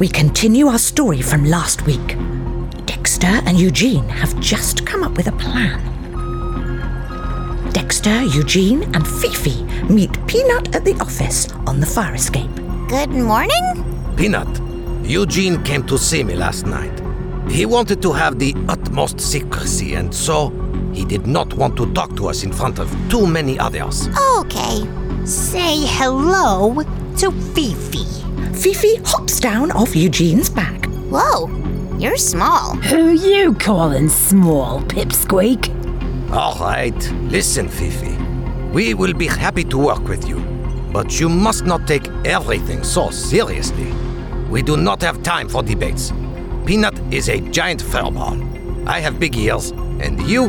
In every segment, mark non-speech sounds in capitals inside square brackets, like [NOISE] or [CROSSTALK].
We continue our story from last week. Dexter and Eugene have just come up with a plan. Dexter, Eugene, and Fefe meet Peanut at the office on the fire escape. Good morning? Peanut, Eugene came to see me last night. He wanted to have the utmost secrecy, and so he did not want to talk to us in front of too many others. Okay. Say hello to Fefe. Fefe hops down off Eugene's back. Whoa, you're small. Who you calling small, pipsqueak? All right, listen, Fefe. We will be happy to work with you, but you must not take everything so seriously. We do not have time for debates. Peanut is a giant furball. I have big ears, and you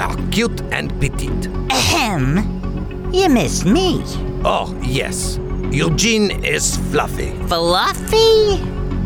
are cute and petite. Ahem. You miss me. Oh, yes. Eugene is fluffy. Fluffy?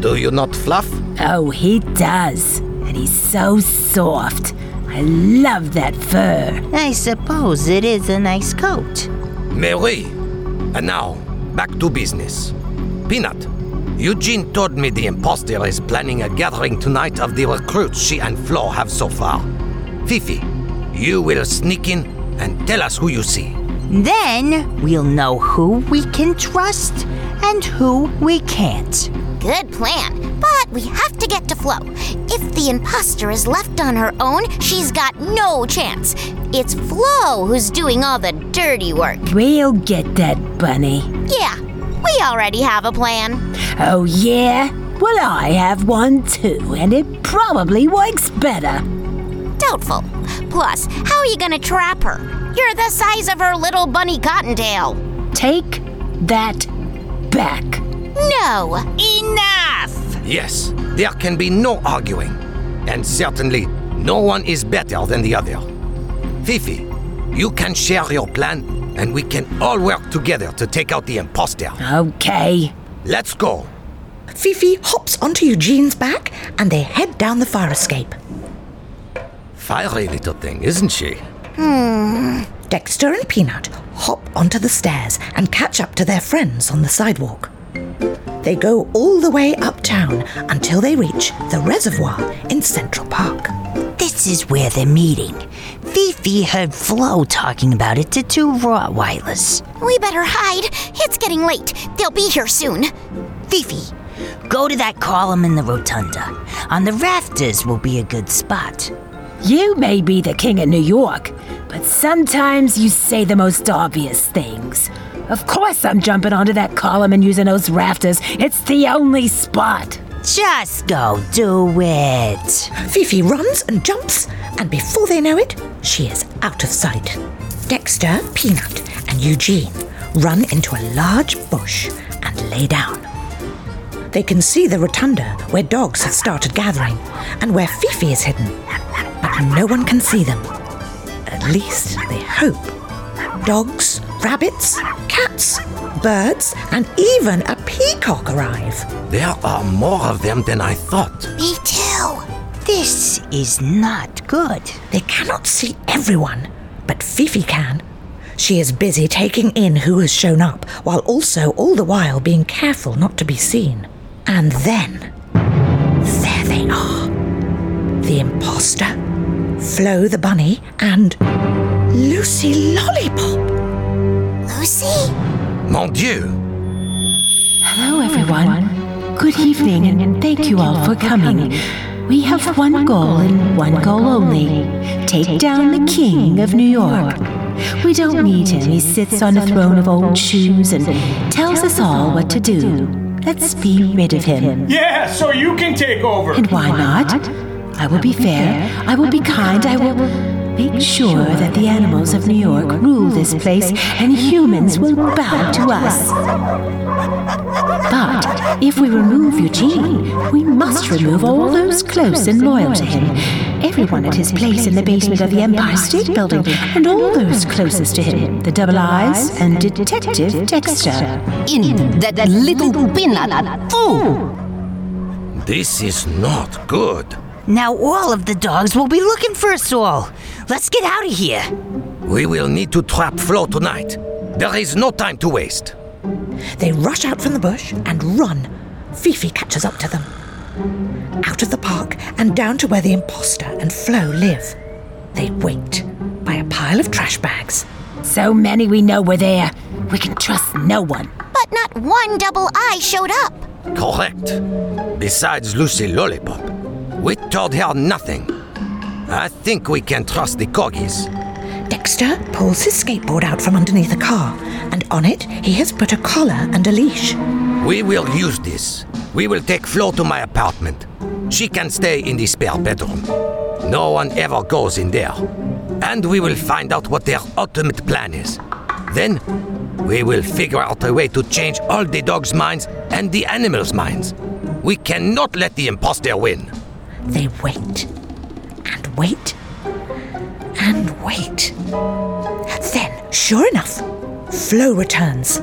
Do you not fluff? Oh, he does. And he's so soft. I love that fur. I suppose it is a nice coat. Mary. And now, back to business. Peanut, Eugene told me the impostor is planning a gathering tonight of the recruits she and Flo have so far. Fefe, you will sneak in and tell us who you see. Then we'll know who we can trust and who we can't. Good plan, but we have to get to Flo. If the imposter is left on her own, she's got no chance. It's Flo who's doing all the dirty work. We'll get that bunny. Yeah, we already have a plan. Oh, yeah? Well, I have one too, and it probably works better. Doubtful. Plus, how are you gonna trap her? You're the size of her little bunny cottontail. Take that back. No. Enough! Yes, there can be no arguing. And certainly, no one is better than the other. Fefe, you can share your plan, and we can all work together to take out the imposter. Okay. Let's go. Fefe hops onto Eugene's back and they head down the fire escape. Fiery little thing, isn't she? Hmm. Dexter and Peanut hop onto the stairs and catch up to their friends on the sidewalk. They go all the way uptown until they reach the reservoir in Central Park. This is where they're meeting. Fefe heard Flo talking about it to two Rottweilers. We better hide. It's getting late. They'll be here soon. Fefe, go to that column in the rotunda. On the rafters will be a good spot. You may be the king of New York, but sometimes you say the most obvious things. Of course, I'm jumping onto that column and using those rafters. It's the only spot. Just go do it. Fefe runs and jumps, and before they know it, she is out of sight. Dexter, Peanut, and Eugene run into a large bush and lay down. They can see the rotunda where dogs have started gathering and where Fefe is hidden, but no one can see them. At least they hope. Dogs, rabbits, cats, birds, and even a peacock arrive. There are more of them than I thought. Me too. This is not good. They cannot see everyone, but Fefe can. She is busy taking in who has shown up, while also all the while being careful not to be seen. And then, there they are the imposter, Flo the bunny, and Lucy Lollipop. Lucy? Mon Dieu! Hello, everyone. Good evening, and thank you all for coming. We have one goal and one goal only take down the King of New York. We don't need him. He sits on a throne of old shoes and tells us all what to do. Let's be rid of him. Yeah, so you can take over. And why not? I will be fair, I will be kind, I will make sure that the animals of New York rule this place and humans will bow to us. But if we remove Eugene, we must remove all those close and loyal to him. Everyone at his place in the basement of the Empire State Building, and all those closest to him the Double Eyes and Detective Dexter. In that little peanut fool! This is not good. Now all of the dogs will be looking for us all. Let's get out of here. We will need to trap Flo tonight. There is no time to waste. They rush out from the bush and run. Fefe catches up to them. Out of the park and down to where the imposter and Flo live. They wait by a pile of trash bags. So many we know were there. We can trust no one. But not one double eye showed up. Correct. Besides Lucy Lollipop, we told her nothing. I think we can trust the corgis. Dexter pulls his skateboard out from underneath a car, and on it he has put a collar and a leash. We will use this. We will take Flo to my apartment. She can stay in the spare bedroom. No one ever goes in there. And we will find out what their ultimate plan is. Then, we will figure out a way to change all the dogs' minds and the animals' minds. We cannot let the imposter win. They wait and wait and wait. Then, sure enough, Flo returns.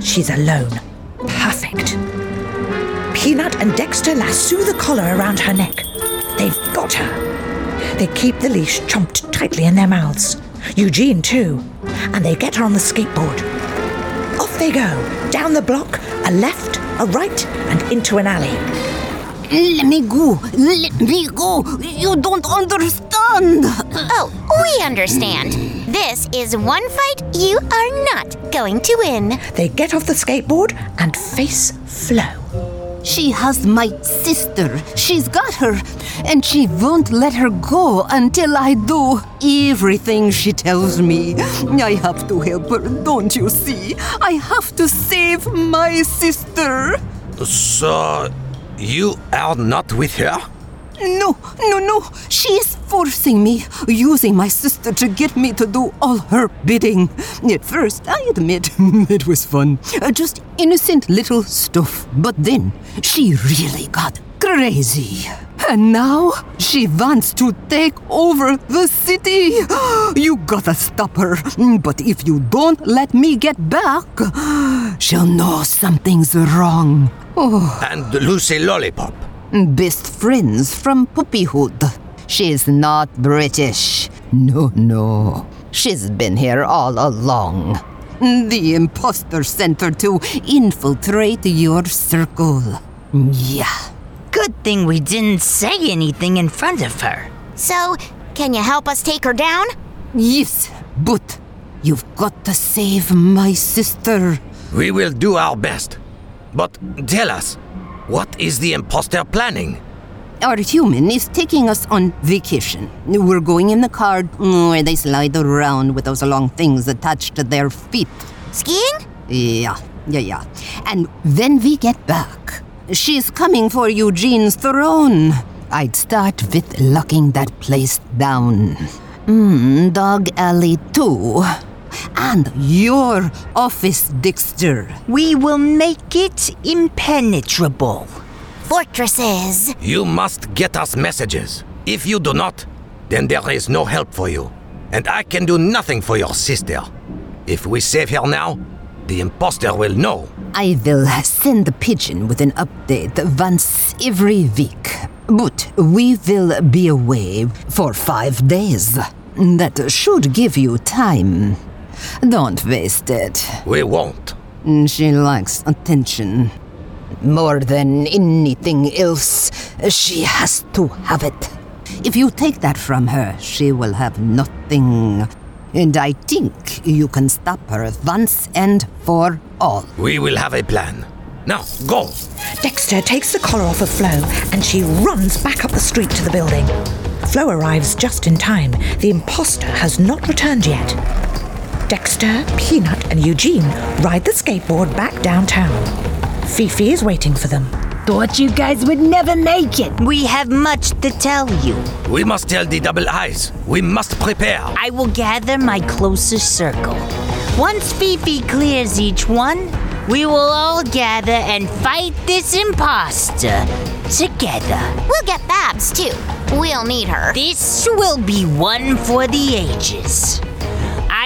She's alone. Perfect. Peanut and Dexter lasso the collar around her neck. They've got her. They keep the leash chomped tightly in their mouths. Eugene, too. And they get her on the skateboard. Off they go, down the block, a left, a right, and into an alley. Let me go! Let me go! You don't understand! Oh, we understand. This is one fight you are not going to win. They get off the skateboard and face Flo. She has my sister. She's got her. And she won't let her go until I do everything she tells me. I have to help her, don't you see? I have to save my sister. So, you are not with her? No, no, no. She is forcing me, using my sister to get me to do all her bidding. At first, I admit, [LAUGHS] it was fun. Uh, just innocent little stuff. But then, she really got crazy. And now, she wants to take over the city. [GASPS] You gotta stop her. But if you don't let me get back, [GASPS] she'll know something's wrong. Oh. And Lucy Lollipop. Best friends from puppyhood. She's not British. No, no. She's been here all along. The imposter sent her to infiltrate your circle. Yeah. Good thing we didn't say anything in front of her. So, can you help us take her down? Yes, but you've got to save my sister. We will do our best. But tell us, what is the imposter planning? Our human is taking us on vacation. We're going in the car where they slide around with those long things attached to their feet. Skiing? Yeah, yeah, yeah. And then we get back. She's coming for Eugene's throne. I'd start with locking that place down. Mm, Dog Alley too. And your office, Dexter. We will make it impenetrable. Fortresses. You must get us messages. If you do not, then there is no help for you. And I can do nothing for your sister. If we save her now, the imposter will know. I will send the pigeon with an update once every week. But we will be away for five days. That should give you time. Don't waste it. We won't. Mm, she likes attention. More than anything else, she has to have it. If you take that from her, she will have nothing. And I think you can stop her once and for all. We will have a plan. Now, go! Dexter takes the collar off of Flo and she runs back up the street to the building. Flo arrives just in time. The imposter has not returned yet. Dexter, Peanut, and Eugene ride the skateboard back downtown. Fefe is waiting for them. Thought you guys would never make it. We have much to tell you. We must tell the double eyes. We must prepare. I will gather my closest circle. Once Fefe clears each one, we will all gather and fight this imposter together. We'll get Babs, too. We'll need her. This will be one for the ages.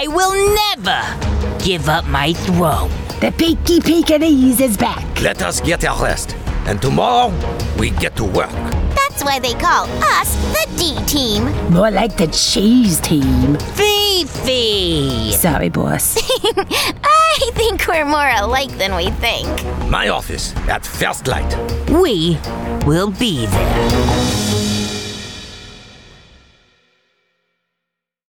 I will never give up my throne. The Peaky Pekinese is back. Let us get a rest. And tomorrow, we get to work. That's why they call us the D Team. More like the cheese team. Fefe! Sorry, boss. [LAUGHS] I think we're more alike than we think. My office at first light. We will be there.